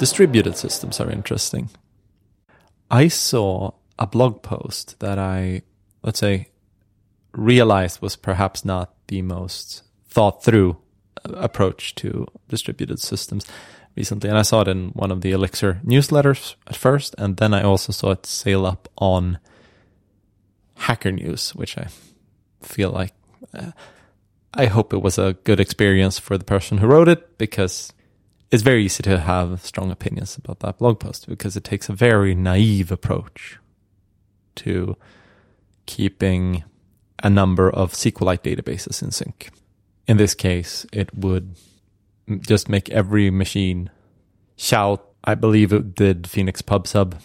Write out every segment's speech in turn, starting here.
distributed systems are interesting. I saw a blog post that I, let's say, realized was perhaps not the most thought through uh, approach to distributed systems recently. And I saw it in one of the Elixir newsletters at first, and then I also saw it sail up on Hacker News, which I feel like uh, I hope it was a good experience for the person who wrote it because it's very easy to have strong opinions about that blog post because it takes a very naive approach to keeping a number of SQLite databases in sync. In this case, it would just make every machine shout. I believe it did Phoenix PubSub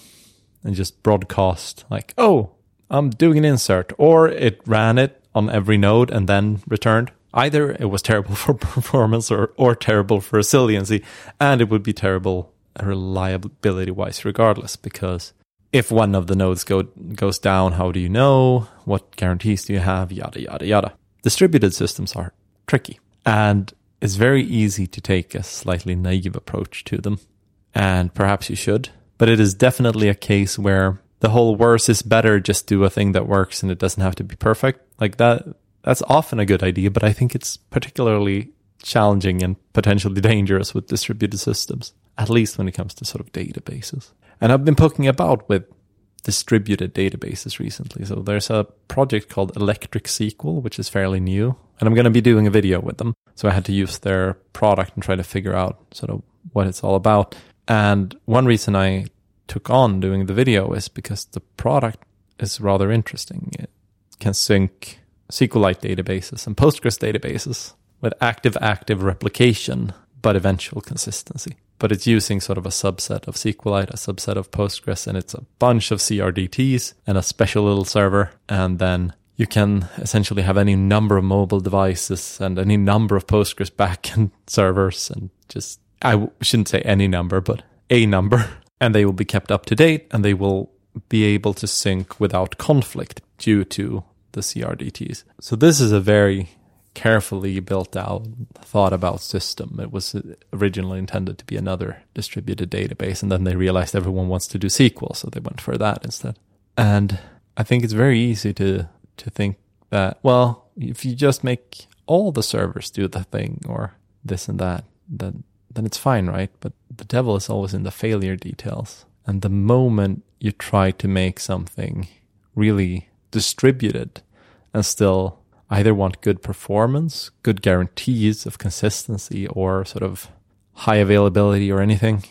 and just broadcast like, "Oh, I'm doing an insert," or it ran it on every node and then returned. Either it was terrible for performance or, or terrible for resiliency, and it would be terrible reliability wise regardless because if one of the nodes go, goes down, how do you know? What guarantees do you have? Yada, yada, yada. Distributed systems are tricky and it's very easy to take a slightly naive approach to them. And perhaps you should, but it is definitely a case where the whole worse is better, just do a thing that works and it doesn't have to be perfect. Like that, that's often a good idea, but I think it's particularly challenging and potentially dangerous with distributed systems, at least when it comes to sort of databases. And I've been poking about with distributed databases recently. So there's a project called Electric SQL, which is fairly new. And I'm going to be doing a video with them. So I had to use their product and try to figure out sort of what it's all about. And one reason I took on doing the video is because the product is rather interesting. It can sync SQLite databases and Postgres databases with active active replication, but eventual consistency but it's using sort of a subset of SQLite, a subset of Postgres, and it's a bunch of CRDTs and a special little server. And then you can essentially have any number of mobile devices and any number of Postgres backend servers and just, I shouldn't say any number, but a number. And they will be kept up to date and they will be able to sync without conflict due to the CRDTs. So this is a very carefully built out, thought about system. It was originally intended to be another distributed database, and then they realized everyone wants to do SQL, so they went for that instead. And I think it's very easy to to think that well, if you just make all the servers do the thing or this and that, then then it's fine, right? But the devil is always in the failure details. And the moment you try to make something really distributed and still either want good performance, good guarantees of consistency, or sort of high availability or anything.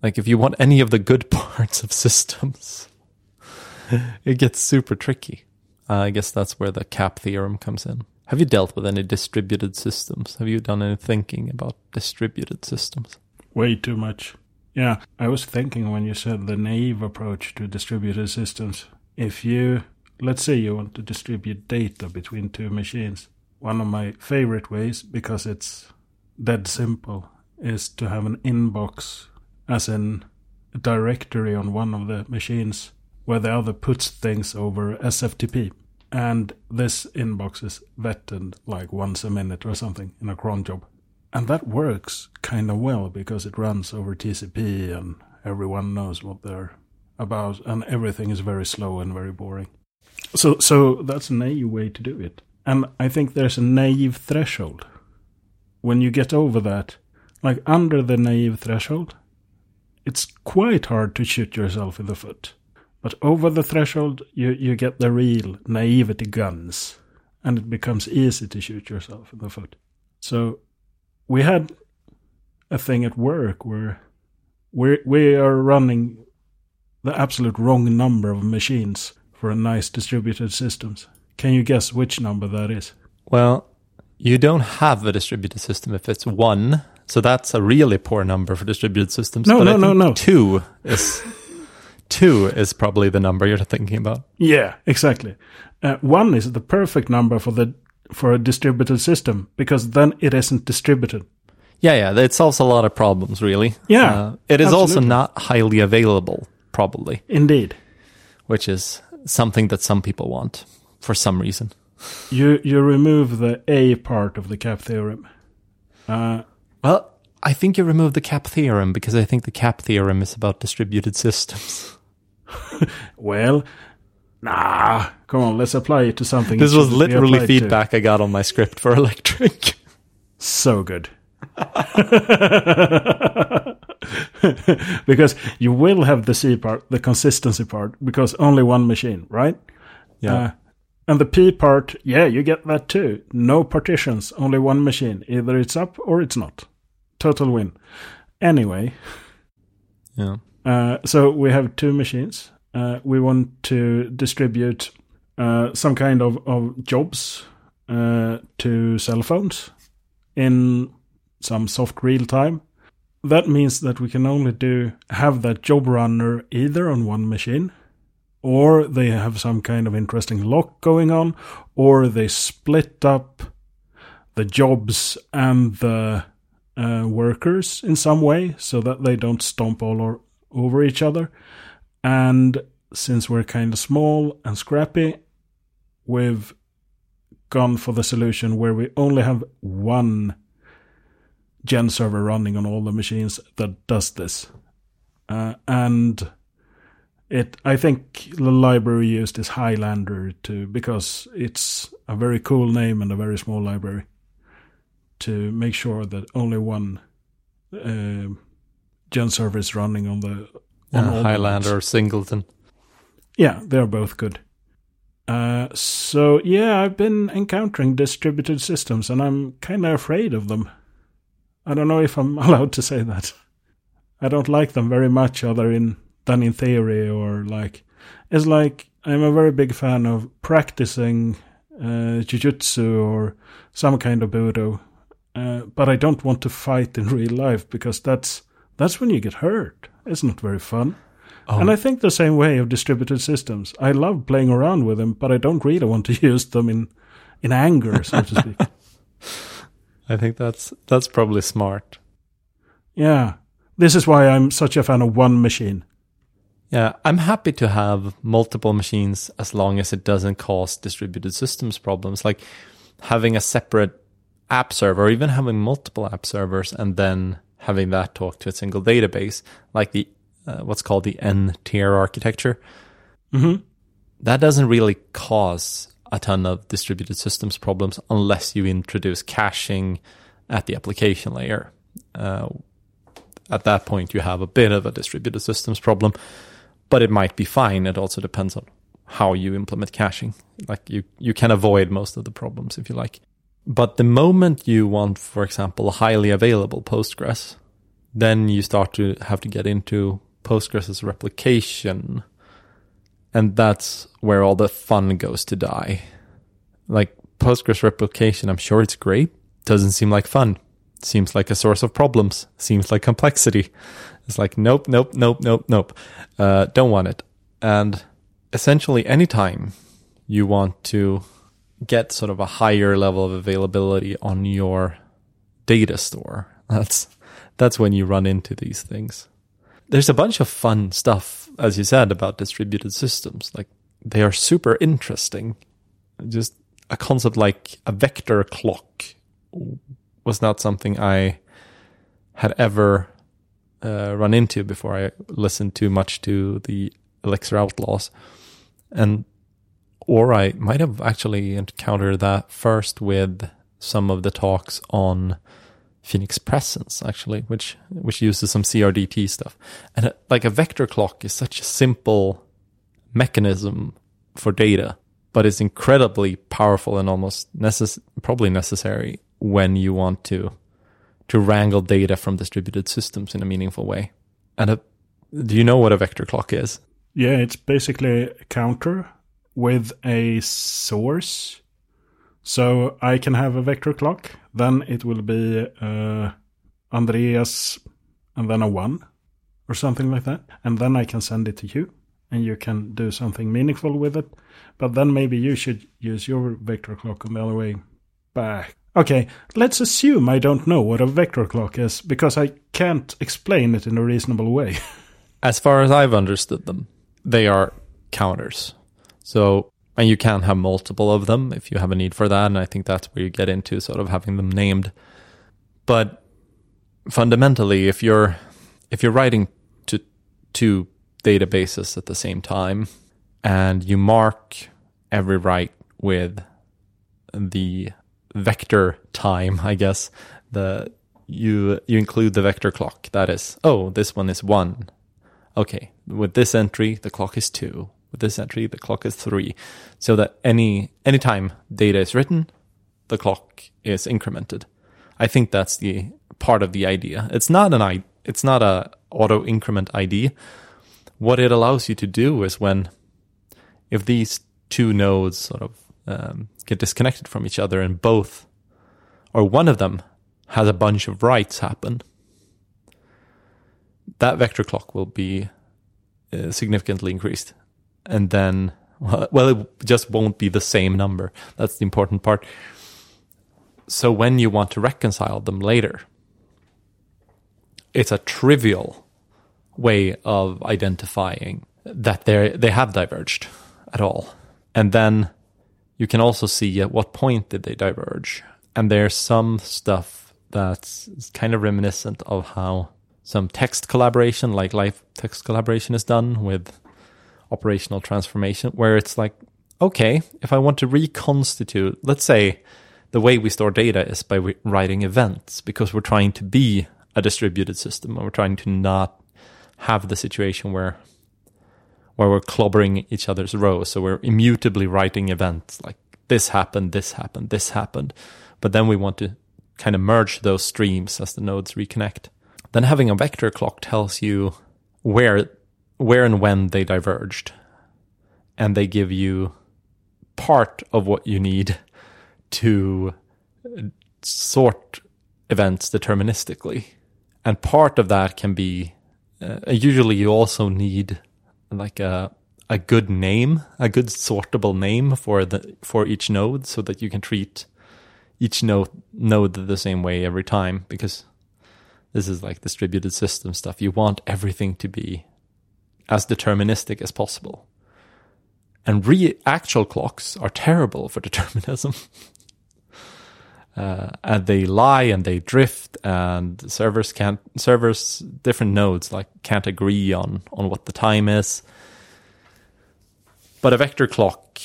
Like if you want any of the good parts of systems, it gets super tricky. Uh, I guess that's where the CAP theorem comes in. Have you dealt with any distributed systems? Have you done any thinking about distributed systems? Way too much. Yeah, I was thinking when you said the naive approach to distributed systems. If you let's say you want to distribute data between two machines. One of my favorite ways, because it's dead simple, is to have an inbox, as in a directory on one of the machines, where the other puts things over SFTP. And this inbox is vetted like once a minute or something in a cron job. And that works kind of well because it runs over TCP and everyone knows what they're about, and everything is very slow and very boring. So, so that's a naive way to do it. And I think there's a naive threshold. When you get over that, like under the naive threshold, it's quite hard to shoot yourself in the foot. But over the threshold, you, you get the real naivety guns, and it becomes easy to shoot yourself in the foot. So we had a thing at work where we we are running the absolute wrong number of machines for a nice distributed systems. Can you guess which number that is? Well, you don't have a distributed system if it's one. So that's a really poor number for distributed systems. No, no, no, no. Two is two is probably the number you're thinking about. Yeah, exactly. Uh, one is the perfect number for the for a distributed system because then it isn't distributed. Yeah, yeah, it solves a lot of problems. Really. Yeah, uh, it is absolutely. also not highly available. Probably. Indeed. Which is something that some people want for some reason. You you remove the A part of the cap theorem. Uh, well, I think you removed the cap theorem because I think the cap theorem is about distributed systems. Well, nah. Come on, let's apply it to something. This was literally applied to. feedback I got on my script for electric. So good. because you will have the C part, the consistency part, because only one machine, right? Uh, and the P part, yeah, you get that too. No partitions, only one machine. Either it's up or it's not. Total win. Anyway, yeah. uh, so we have two machines. Uh, we want to distribute uh, some kind of, of jobs uh, to cell phones in some soft real time. That means that we can only do have that job runner either on one machine, or they have some kind of interesting lock going on, or they split up the jobs and the uh, workers in some way so that they don't stomp all or, over each other. And since we're kind of small and scrappy, we've gone for the solution where we only have one gen server running on all the machines that does this. Uh, and it, I think the library used is Highlander to because it's a very cool name and a very small library to make sure that only one uh, gen server is running on the on Uh, Highlander or. Singleton. Yeah, they're both good. Uh, so yeah, I've been encountering distributed systems, and I'm kind of afraid of them. I don't know if I'm allowed to say that. I don't like them very much, other in than in theory or like. It's like I'm a very big fan of practicing uh, jujutsu or some kind of budo, uh, but I don't want to fight in real life because that's that's when you get hurt. It's not very fun. Oh, And I think the same way of distributed systems. I love playing around with them, but I don't really want to use them in in anger, so to speak. I think that's that's probably smart. yeah. This is why I'm such a fan of one machine. Yeah, I'm happy to have multiple machines as long as it doesn't cause distributed systems problems. Like having a separate app server, or even having multiple app servers, and then having that talk to a single database, like the uh, what's called the N tier architecture. hmm That doesn't really cause a ton of distributed systems problems unless you introduce caching at the application layer. Uh, at that point, you have a bit of a distributed systems problem, but it might be fine. It also depends on how you implement caching. Like you, you can avoid most of the problems if you like. But the moment you want, for example, highly available Postgres, then you start to have to get into Postgres's replication. And that's where all the fun goes to die. Like Postgres replication, I'm sure it's great. Doesn't seem like fun. Seems like a source of problems. Seems like complexity. It's like, nope, nope, nope, nope, nope. Uh, don't want it. And essentially, anytime you want to get sort of a higher level of availability on your data store, that's that's when you run into these things. There's a bunch of fun stuff, as you said, about distributed systems. Like they are super interesting. Just a concept like a vector clock was not something I had ever uh, run into before I listened too much to the Elixir Outlaws, and or I might have actually encountered that first with some of the talks on Phoenix Presence, actually, which which uses some CRDT stuff, and uh, like a vector clock is such a simple mechanism for data, but it's incredibly powerful and almost necess- probably necessary when you want to to wrangle data from distributed systems in a meaningful way. And a, do you know what a vector clock is? Yeah, it's basically a counter with a source. So I can have a vector clock, then it will be uh, Andreas and then a 1 or something like that. And then I can send it to you and you can do something meaningful with it. But then maybe you should use your vector clock on the other way back. Okay, let's assume I don't know what a vector clock is because I can't explain it in a reasonable way. As far as I've understood them, they are counters. So, and you can have multiple of them if you have a need for that. And I think that's where you get into sort of having them named. But fundamentally, if you're if you're writing to two databases at the same time, and you mark every write with the vector time, I guess the you you include the vector clock. That is, oh, this one is one. Okay, with this entry, the clock is two. With this entry, the clock is three. So that any any time data is written, the clock is incremented. I think that's the part of the idea. It's not an I. It's not a auto increment ID. What it allows you to do is when, if these two nodes sort of um, get disconnected from each other and both, or one of them has a bunch of writes happen, that vector clock will be uh, significantly increased. And then, well, it just won't be the same number. That's the important part. So when you want to reconcile them later, it's a trivial way of identifying that they they have diverged at all. And then you can also see at what point did they diverge. And there's some stuff that's kind of reminiscent of how some text collaboration, like live text collaboration, is done with operational transformation, where it's like, okay, if I want to reconstitute, let's say the way we store data is by writing events because we're trying to be a distributed system and we're trying to not have the situation where where we're clobbering each other's rows. So we're immutably writing events like this happened, this happened, this happened. But then we want to kind of merge those streams as the nodes reconnect. Then having a vector clock tells you where where and when they diverged. And they give you part of what you need to sort events deterministically. And part of that can be uh, usually you also need like a a good name, a good sortable name for the for each node so that you can treat each node node the same way every time because this is like distributed system stuff. You want everything to be as deterministic as possible. And re actual clocks are terrible for determinism. uh, and they lie and they drift and servers can't servers different nodes like can't agree on on what the time is but a vector clock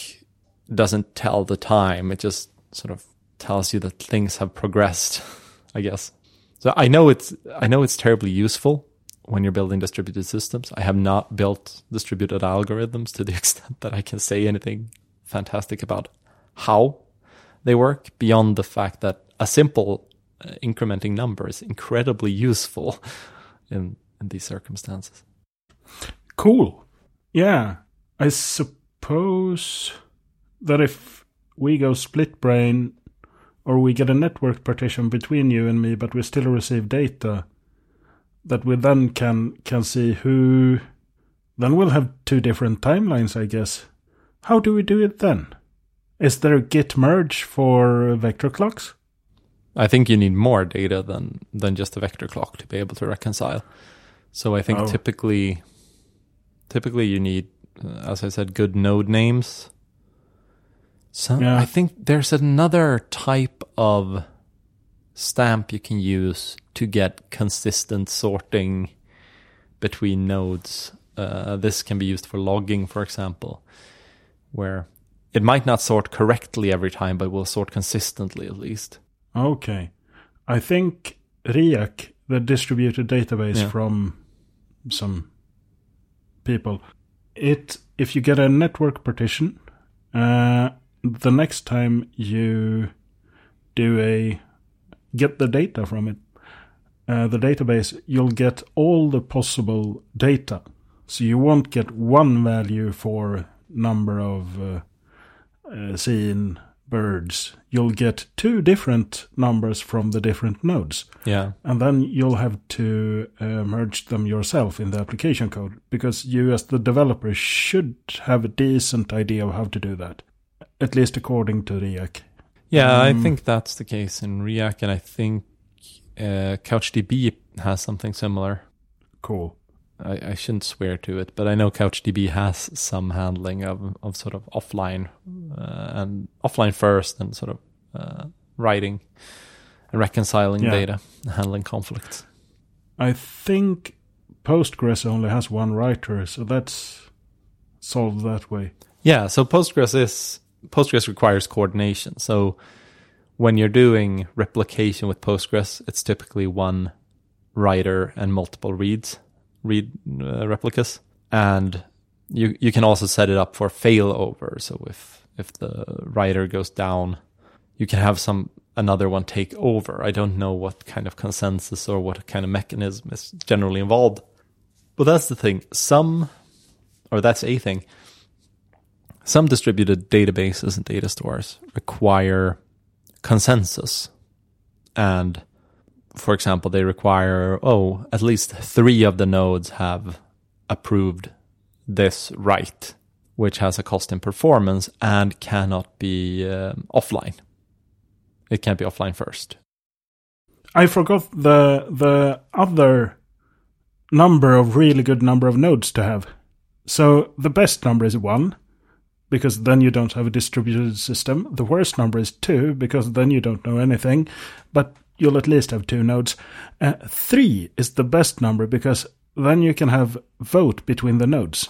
doesn't tell the time it just sort of tells you that things have progressed i guess so i know it's i know it's terribly useful when you're building distributed systems i have not built distributed algorithms to the extent that i can say anything fantastic about how they work beyond the fact that a simple uh, incrementing number is incredibly useful in in these circumstances. Cool. Yeah, I suppose that if we go split brain or we get a network partition between you and me but we still receive data that we then can can see who then we'll have two different timelines I guess. How do we do it then? Is there a git merge for vector clocks? I think you need more data than than just a vector clock to be able to reconcile. So I think oh. typically typically you need uh, as I said good node names. So yeah. I think there's another type of stamp you can use to get consistent sorting between nodes. Uh, this can be used for logging, for example, where it might not sort correctly every time, but will sort consistently at least. Okay. I think Riak, the distributed database yeah. from some people, it if you get a network partition, uh, the next time you do a get the data from it, uh, the database, you'll get all the possible data. So you won't get one value for number of uh, uh, seen birds, you'll get two different numbers from the different nodes. Yeah. And then you'll have to uh, merge them yourself in the application code because you, as the developer, should have a decent idea of how to do that, at least according to Riak. Yeah, um, I think that's the case in Riak, and I think uh, CouchDB has something similar. Cool. I, I, shouldn't swear to it, but I know CouchDB has some handling of, of sort of offline uh, and offline first and sort of uh, writing and reconciling yeah. data, handling conflicts. I think Postgres only has one writer, so that's solved that way. Yeah, so Postgres is Postgres requires coordination. So when you're doing replication with Postgres, it's typically one writer and multiple reads, read uh, replicas, and you you can also set it up for failover. So if if the writer goes down, you can have some another one take over. I don't know what kind of consensus or what kind of mechanism is generally involved. But that's the thing. Some, or that's a thing. Some distributed databases and data stores require consensus. And for example, they require, oh, at least three of the nodes have approved this write, which has a cost in performance and cannot be um, offline. It can't be offline first. I forgot the the other number of really good number of nodes to have. So the best number is one, because then you don't have a distributed system. The worst number is two, because then you don't know anything, but you'll at least have two nodes. Uh, three is the best number because then you can have vote between the nodes,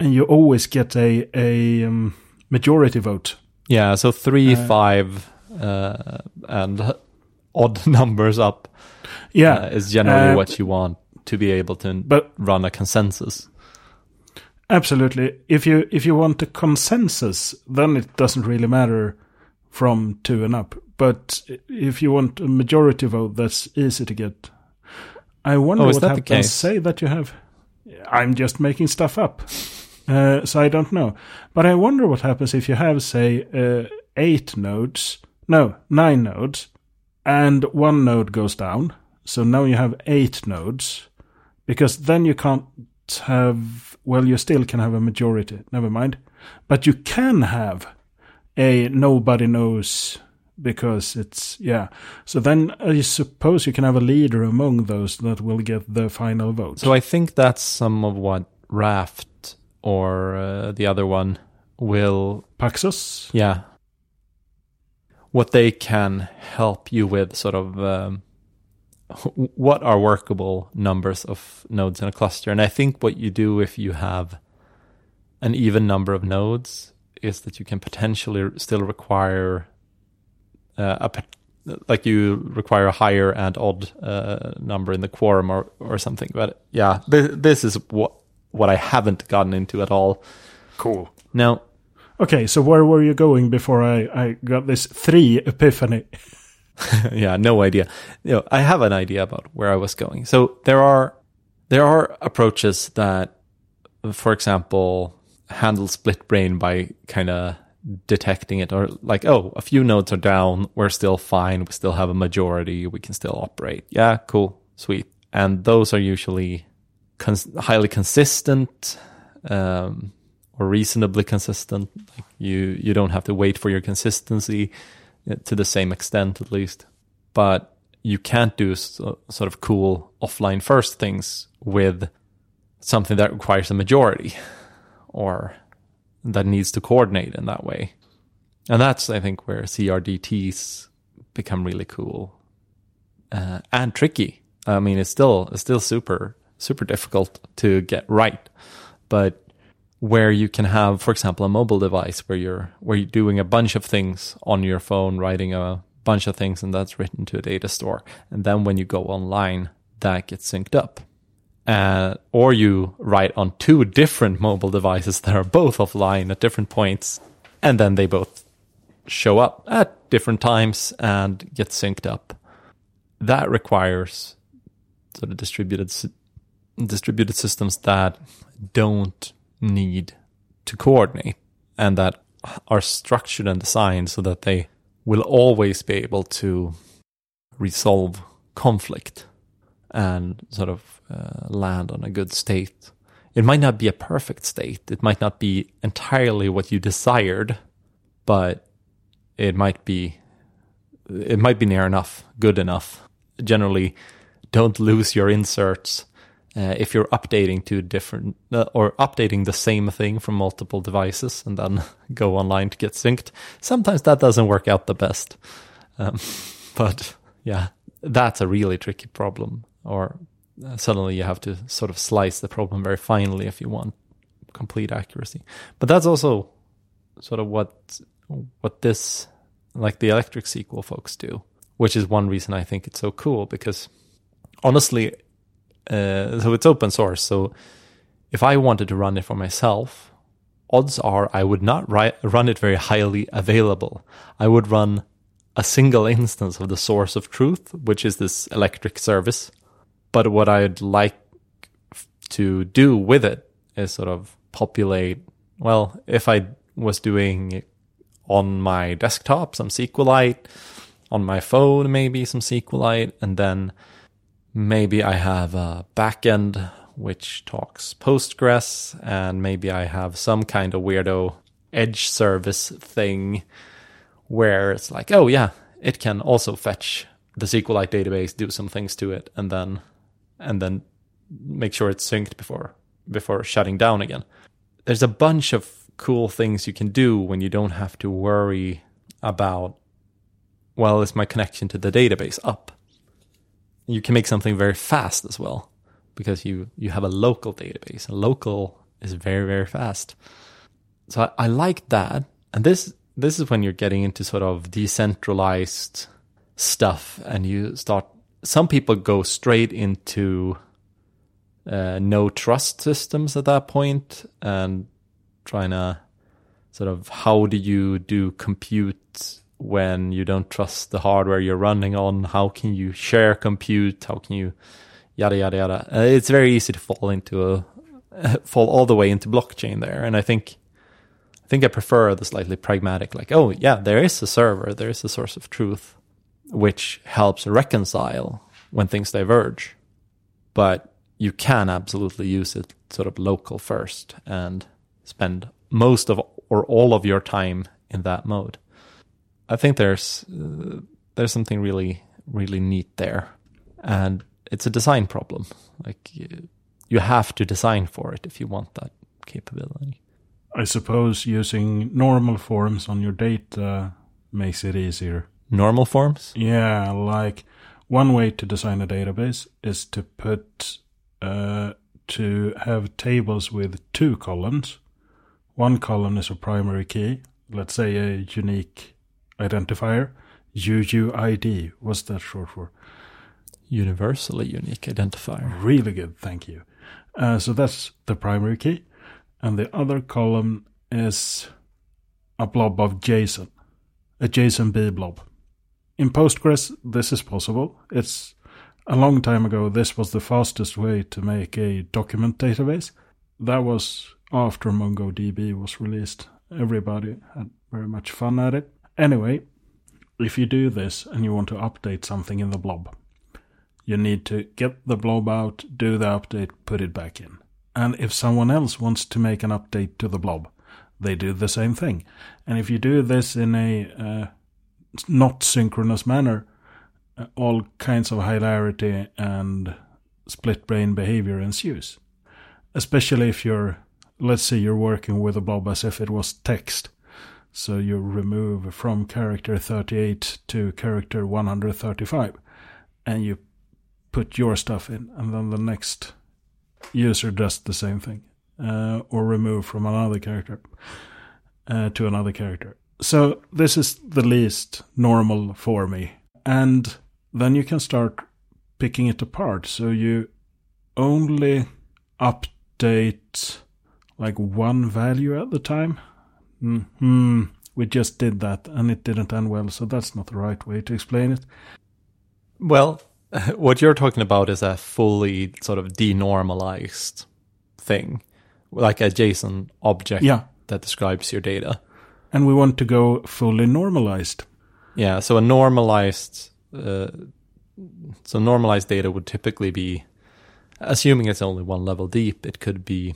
and you always get a a um, majority vote. Yeah, so three, uh, five, uh, and odd numbers up. Yeah, uh, is generally uh, what you want to be able to but, run a consensus. Absolutely. If you if you want a consensus, then it doesn't really matter from two and up. But if you want a majority vote, that's easy to get. I wonder oh, what happens. Say that you have. I'm just making stuff up, uh, so I don't know. But I wonder what happens if you have, say, uh, eight nodes no, nine nodes, and one node goes down. So now you have eight nodes, because then you can't have, well, you still can have a majority, never mind. But you can have a nobody knows because it's, yeah. So then I suppose you can have a leader among those that will get the final vote. So I think that's some of what Raft or uh, the other one will. Paxos? Yeah, what they can help you with sort of um, what are workable numbers of nodes in a cluster? And i think what you do if you have an even number of nodes is that you can potentially still require uh, a like you require a higher and odd uh, number in the quorum or, or something. But yeah this, this is what what i haven't gotten into at all. Cool. Now Okay, so where were you going before I, I got this three epiphany? yeah, no idea. You know, I have an idea about where I was going. So there are there are approaches that, for example, handle split brain by kind of detecting it, or like, oh, a few nodes are down, we're still fine, we still have a majority, we can still operate. Yeah, cool, sweet. And those are usually cons- highly consistent. Um, or reasonably consistent. Like you you don't have to wait for your consistency to the same extent at least, but you can't do so, sort of cool offline first things with something that requires a majority or that needs to coordinate in that way. And that's I think where CRDTs become really cool uh, and tricky. I mean, it's still it's still super super difficult to get right, but where you can have, for example, a mobile device where you're where you're doing a bunch of things on your phone, writing a bunch of things, and that's written to a data store. And then when you go online, that gets synced up. Uh, or you write on two different mobile devices that are both offline at different points, and then they both show up at different times and get synced up. That requires sort of distributed distributed systems that don't need to coordinate and that are structured and designed so that they will always be able to resolve conflict and sort of uh, land on a good state. It might not be a perfect state. It might not be entirely what you desired, but it might be it might be near enough, good enough. Generally, don't lose your inserts uh, if you're updating to different uh, or updating the same thing from multiple devices and then go online to get synced, sometimes that doesn't work out the best. Um, but yeah, that's a really tricky problem. Or uh, suddenly you have to sort of slice the problem very finely if you want complete accuracy. But that's also sort of what what this like the electric SQL folks do, which is one reason I think it's so cool because honestly, uh, so it's open source. So if I wanted to run it for myself, odds are I would not ri- run it very highly available. I would run a single instance of the source of truth, which is this electric service. But what I'd like to do with it is sort of populate. Well, if I was doing on my desktop some SQLite, on my phone maybe some SQLite, and then maybe I have a backend which talks Postgres, and maybe I have some kind of weirdo edge service thing where it's like, oh yeah, it can also fetch the SQLite database, do some things to it, and then and then make sure it's synced before before shutting down again. There's a bunch of cool things you can do when you don't have to worry about well, is my connection to the database up? You can make something very fast as well because you you have a local database. A local is very very fast. So I, I like that, and this this is when you're getting into sort of decentralized stuff, and you start. Some people go straight into uh, no trust systems at that point, and trying to sort of how do you do compute when you don't trust the hardware you're running on? How can you share compute? How can you yada yada yada? Uh, it's very easy to fall into a fall all the way into blockchain there, and I think I think I prefer the slightly pragmatic, like oh yeah, there is a server, there is a source of truth, which helps reconcile when things diverge, but you can absolutely use it sort of local first and spend most of or all of your time in that mode. I think there's uh, there's something really really neat there, and it's a design problem. Like you, you have to design for it if you want that capability. I suppose using normal forms on your data makes it easier. Normal forms? Yeah, like one way to design a database is to put uh, to have tables with two columns. One column is a primary key, let's say a unique identifier. UUID, what's that short for? Universally unique identifier. Really good, thank you. Uh, so that's the primary key. And the other column is a blob of JSON, a JSONB blob. In Postgres, this is possible. It's a long time ago, this was the fastest way to make a document database. That was after MongoDB was released. Everybody had very much fun at it. Anyway, if you do this and you want to update something in the blob, you need to get the blob out, do the update, put it back in. And if someone else wants to make an update to the blob, they do the same thing. And if you do this in a uh, not synchronous manner, uh, all kinds of hilarity and split brain behavior ensues. Especially if you're, let's say, you're working with a blob as if it was text. So you remove from character 38 to character 135 and you put your stuff in, and then the next user does the same thing, uh, or remove from another character uh, to another character. So this is the least normal for me. And then you can start picking it apart. So you only update like one value at the time. Hmm, we just did that and it didn't end well, so that's not the right way to explain it. Well, what you're talking about is a fully sort of denormalized thing, like a JSON object yeah. that describes your data. And we want to go fully normalized. Yeah, so a normalized, uh, so normalized data would typically be, assuming it's only one level deep, it could be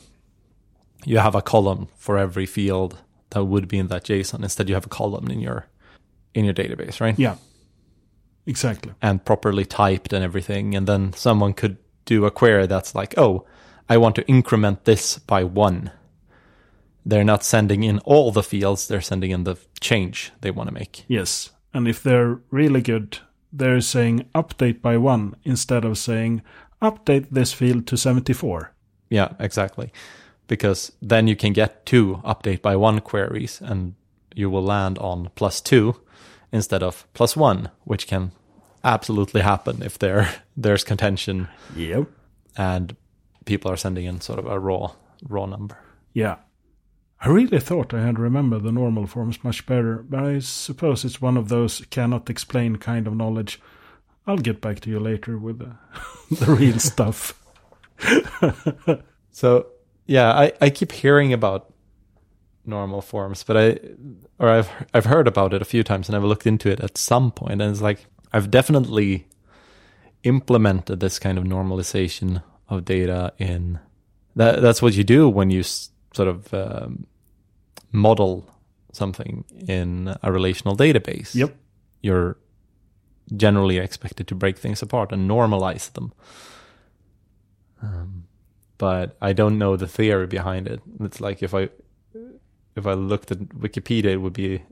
you have a column for every field that would be in that JSON. Instead, you have a column in your in your database, right? Yeah. Exactly. And properly typed and everything. And then someone could do a query that's like, oh, I want to increment this by one. They're not sending in all the fields, they're sending in the change they want to make. Yes. And if they're really good, they're saying update by one instead of saying update this field to 74. Yeah, exactly. Because then you can get two update by one queries and you will land on plus two instead of plus one, which can absolutely happen if there there's contention Yep. and people are sending in sort of a raw raw number. Yeah. I really thought I had remembered the normal forms much better, but I suppose it's one of those cannot explain kind of knowledge. I'll get back to you later with the, the real stuff. So yeah, I, I keep hearing about normal forms, but I or I've I've heard about it a few times and I've looked into it at some point, and it's like I've definitely implemented this kind of normalization of data in that. That's what you do when you sort of um, model something in a relational database. Yep. You're generally expected to break things apart and normalize them. Um, but I don't know the theory behind it. It's like if I if I looked at Wikipedia, it would be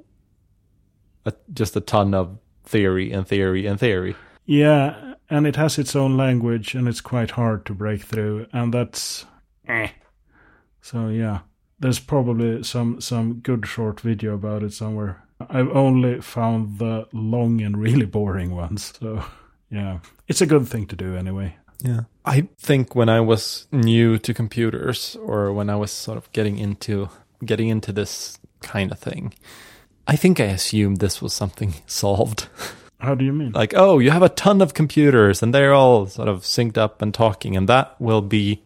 a, just a ton of theory and theory and theory. Yeah, and it has its own language, and it's quite hard to break through, and that's eh. So yeah, there's probably some some good short video about it somewhere. I've only found the long and really boring ones. So yeah, it's a good thing to do anyway. Yeah. I think when I was new to computers or when I was sort of getting into getting into this kind of thing, I think I assumed this was something solved. How do you mean? like, oh, you have a ton of computers and they're all sort of synced up and talking, and that will be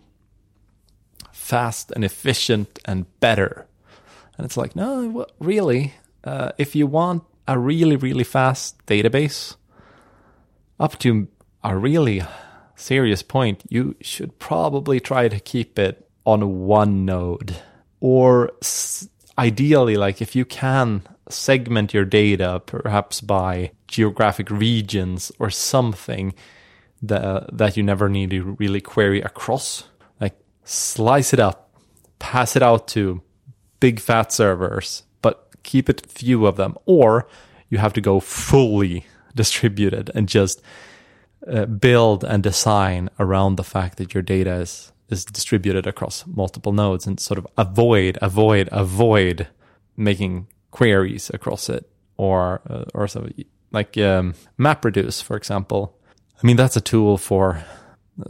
fast and efficient and better. And it's like, no, well, really, uh, if you want a really, really fast database up to a really serious point, you should probably try to keep it on one node. Or ideally, like if you can segment your data perhaps by geographic regions or something that, that you never need to really query across, like slice it up, pass it out to big fat servers, but keep it few of them. Or you have to go fully distributed and just uh, build and design around the fact that your data is is distributed across multiple nodes and sort of avoid avoid avoid making queries across it or uh, or so like um, MapReduce for example. I mean that's a tool for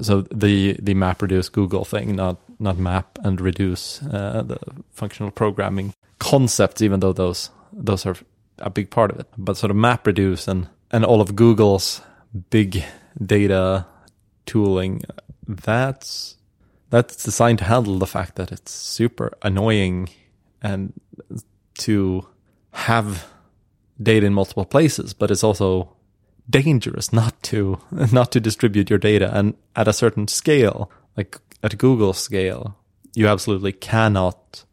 so the the MapReduce Google thing not not map and reduce uh, the functional programming concepts even though those those are a big part of it. But sort of MapReduce and and all of Google's big data tooling that's that's designed to handle the fact that it's super annoying and to have data in multiple places but it's also dangerous not to not to distribute your data. And at a certain scale like at Google scale you absolutely cannot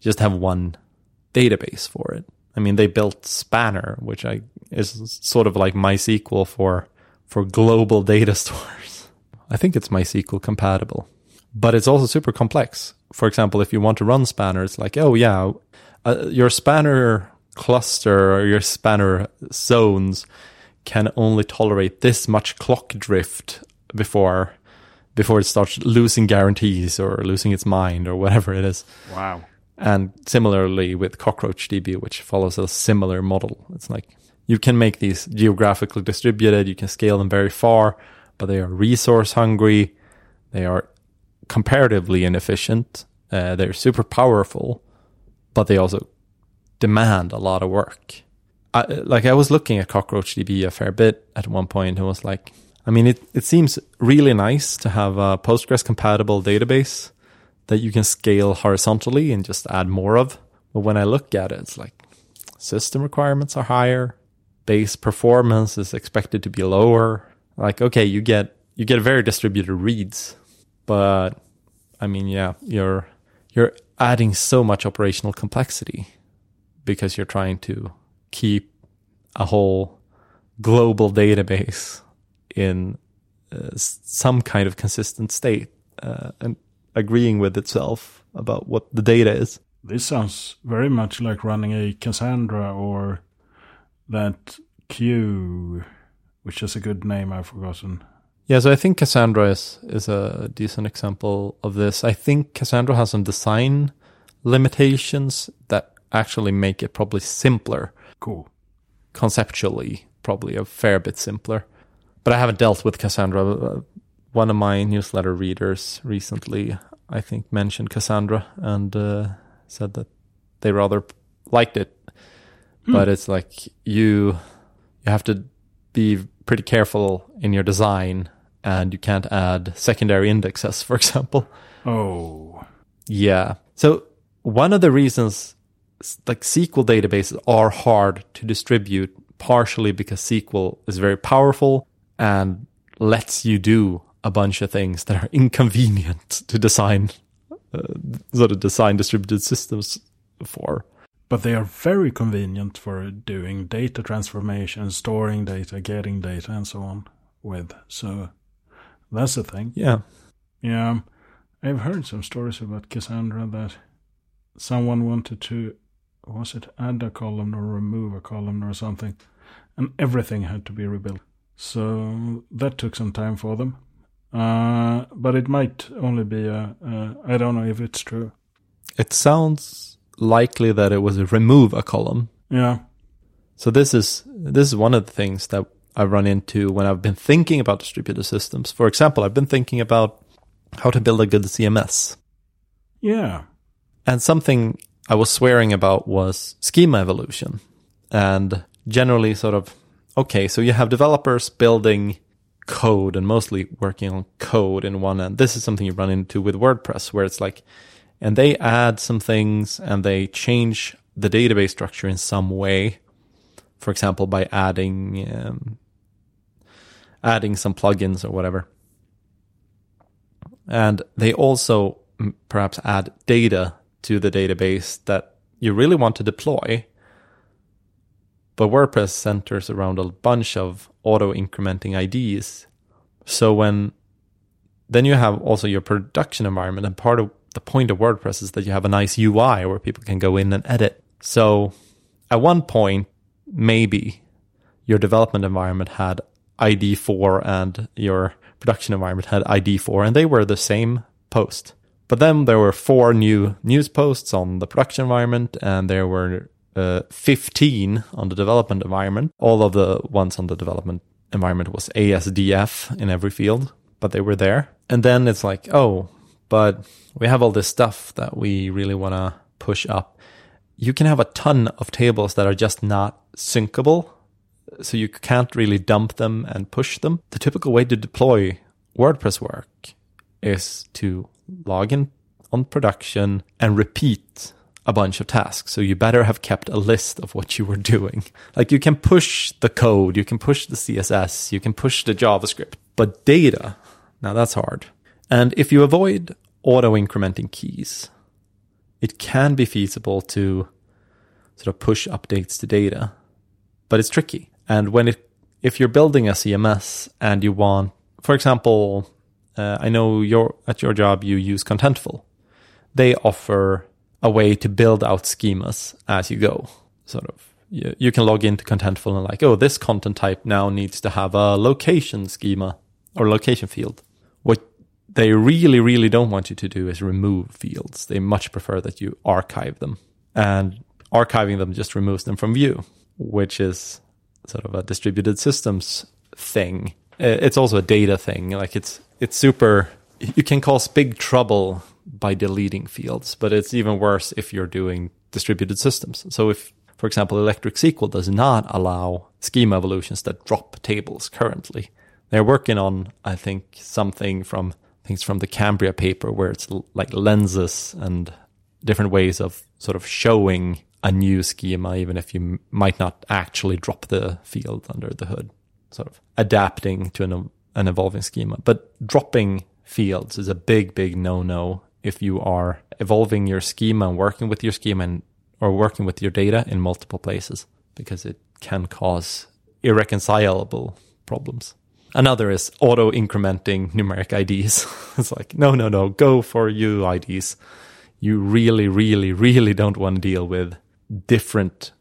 just have one database for it. I mean they built spanner which i is sort of like mysql for for global data stores. I think it's MySQL compatible, but it's also super complex. For example, if you want to run Spanner, it's like, oh yeah, uh, your Spanner cluster or your Spanner zones can only tolerate this much clock drift before before it starts losing guarantees or losing its mind or whatever it is. Wow. And similarly with CockroachDB, which follows a similar model. It's like you can make these geographically distributed, you can scale them very far, but they are resource hungry, they are comparatively inefficient, uh, they're super powerful, but they also demand a lot of work. I, like I was looking at CockroachDB a fair bit at one point and was like, I mean, it, it seems really nice to have a Postgres compatible database that you can scale horizontally and just add more of. But when I look at it, it's like system requirements are higher, base performance is expected to be lower. Like, okay, you get you get very distributed reads, but I mean, yeah, you're you're adding so much operational complexity because you're trying to keep a whole global database in uh, some kind of consistent state uh, and agreeing with itself about what the data is. This sounds very much like running a Cassandra or that Q, which is a good name I've forgotten. Yeah, so I think Cassandra is, is a decent example of this. I think Cassandra has some design limitations that actually make it probably simpler. Cool. Conceptually, probably a fair bit simpler. But I haven't dealt with Cassandra. Uh, One of my newsletter readers recently, I think, mentioned Cassandra and uh, said that they rather liked it. But it's like you you have to be pretty careful in your design and you can't add secondary indexes, for example. Oh. Yeah. So one of the reasons like SQL databases are hard to distribute partially because SQL is very powerful and lets you do a bunch of things that are inconvenient to design uh, sort of design distributed systems for. But they are very convenient for doing data transformation, storing data, getting data, and so on with. So that's the thing. Yeah. Yeah, I've heard some stories about Cassandra that someone wanted to, was it add a column or remove a column or something, and everything had to be rebuilt. So that took some time for them. Uh, but it might only be a, a, I don't know if it's true. It sounds likely that it was a remove a column. Yeah, So this is this is one of the things that I run into when I've been thinking about distributed systems. For example, I've been thinking about how to build a good CMS. yeah, And something I was swearing about was schema evolution. And generally sort of okay, so you have developers building code and mostly working on code in one end. This is something you run into with WordPress where it's like and they add some things and they change the database structure in some way. For example, by adding um, adding some plugins or whatever. And they also mm, perhaps add data to the database that you really want to deploy. But WordPress centers around a bunch of auto incrementing IDs. So when then you have also your production environment, and part of the point of WordPress is that you have a nice UI where people can go in and edit. So at one point, maybe your development environment had ID4 and your production environment had ID4, and they were the same post. But then there were four new news posts on the production environment, and there were uh, 15 on the development environment. All of the ones on the development environment was ASDF in every field, but they were there. And then it's like, oh, but we have all this stuff that we really want to push up. You can have a ton of tables that are just not syncable so you can't really dump them and push them. The typical way to deploy WordPress work is to log in on production and repeat a bunch of tasks. So you better have kept a list of what you were doing. Like you can push the code, you can push the CSS, you can push the JavaScript, but data, now that's hard. And if you avoid auto incrementing keys, it can be feasible to sort of push updates to data, but it's tricky. And when it, if you're building a CMS and you want, for example, uh, I know your at your job you use Contentful. They offer a way to build out schemas as you go. Sort of, you, you can log into Contentful and like, oh, this content type now needs to have a location schema or location field. They really, really don't want you to do is remove fields. They much prefer that you archive them, and archiving them just removes them from view, which is sort of a distributed systems thing. Uh, It's also a data thing. Like it's it's super. You can cause big trouble by deleting fields, but it's even worse if you're doing distributed systems. So if, for example, Electric SQL does not allow schema evolutions that drop tables currently, they're working on I think something from things from the Cambria paper where it's like lenses and different ways of sort of showing a new schema, even if you might not actually drop the field under the hood, sort of adapting to an, an evolving schema. But dropping fields is a big, big no no if you are evolving your schema and working with your schema and, or working with your data in multiple places because it can cause irreconcilable problems. Another is auto incrementing numeric IDs. it's like, no, no, no, go for UIDs. You really, really, really don't want to deal with different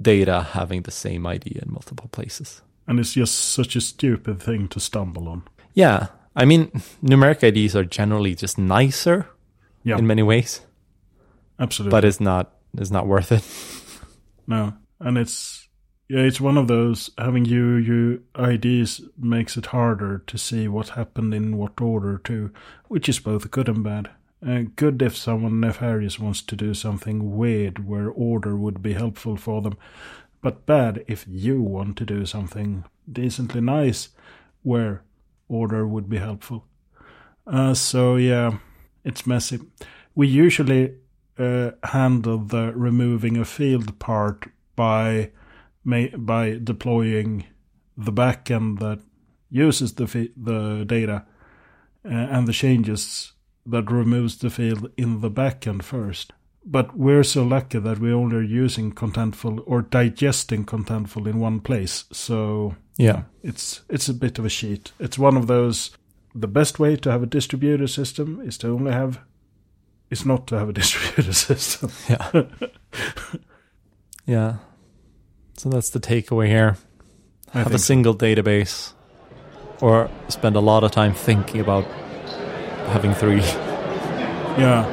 data having the same ID in multiple places. and it's just such a stupid thing to stumble on. Yeah. I mean, numeric IDs are generally just nicer Yeah, in many ways, absolutely. but it's not it's not worth it. No, and it's yeah, it's one of those having you IDs makes it harder to see what happened in what order too, which is both good and bad. Uh, good if someone nefarious wants to do something weird where order would be helpful for them, but bad if you want to do something decently nice where order would be helpful. Uh, so yeah, it's messy. We usually uh, handle the removing a field part by by deploying the backend that uses the the data uh, and the changes that removes the field in the backend first. But we're so lucky that we only are using contentful or digesting contentful in one place. So Yeah. it's it's a bit of a cheat. It's one of those. The best way to have a distributed system is to only have, is not to have a distributed system. Yeah. yeah. So that's the takeaway here. I Have a think so. single database or spend a lot of time thinking about having three. Yeah,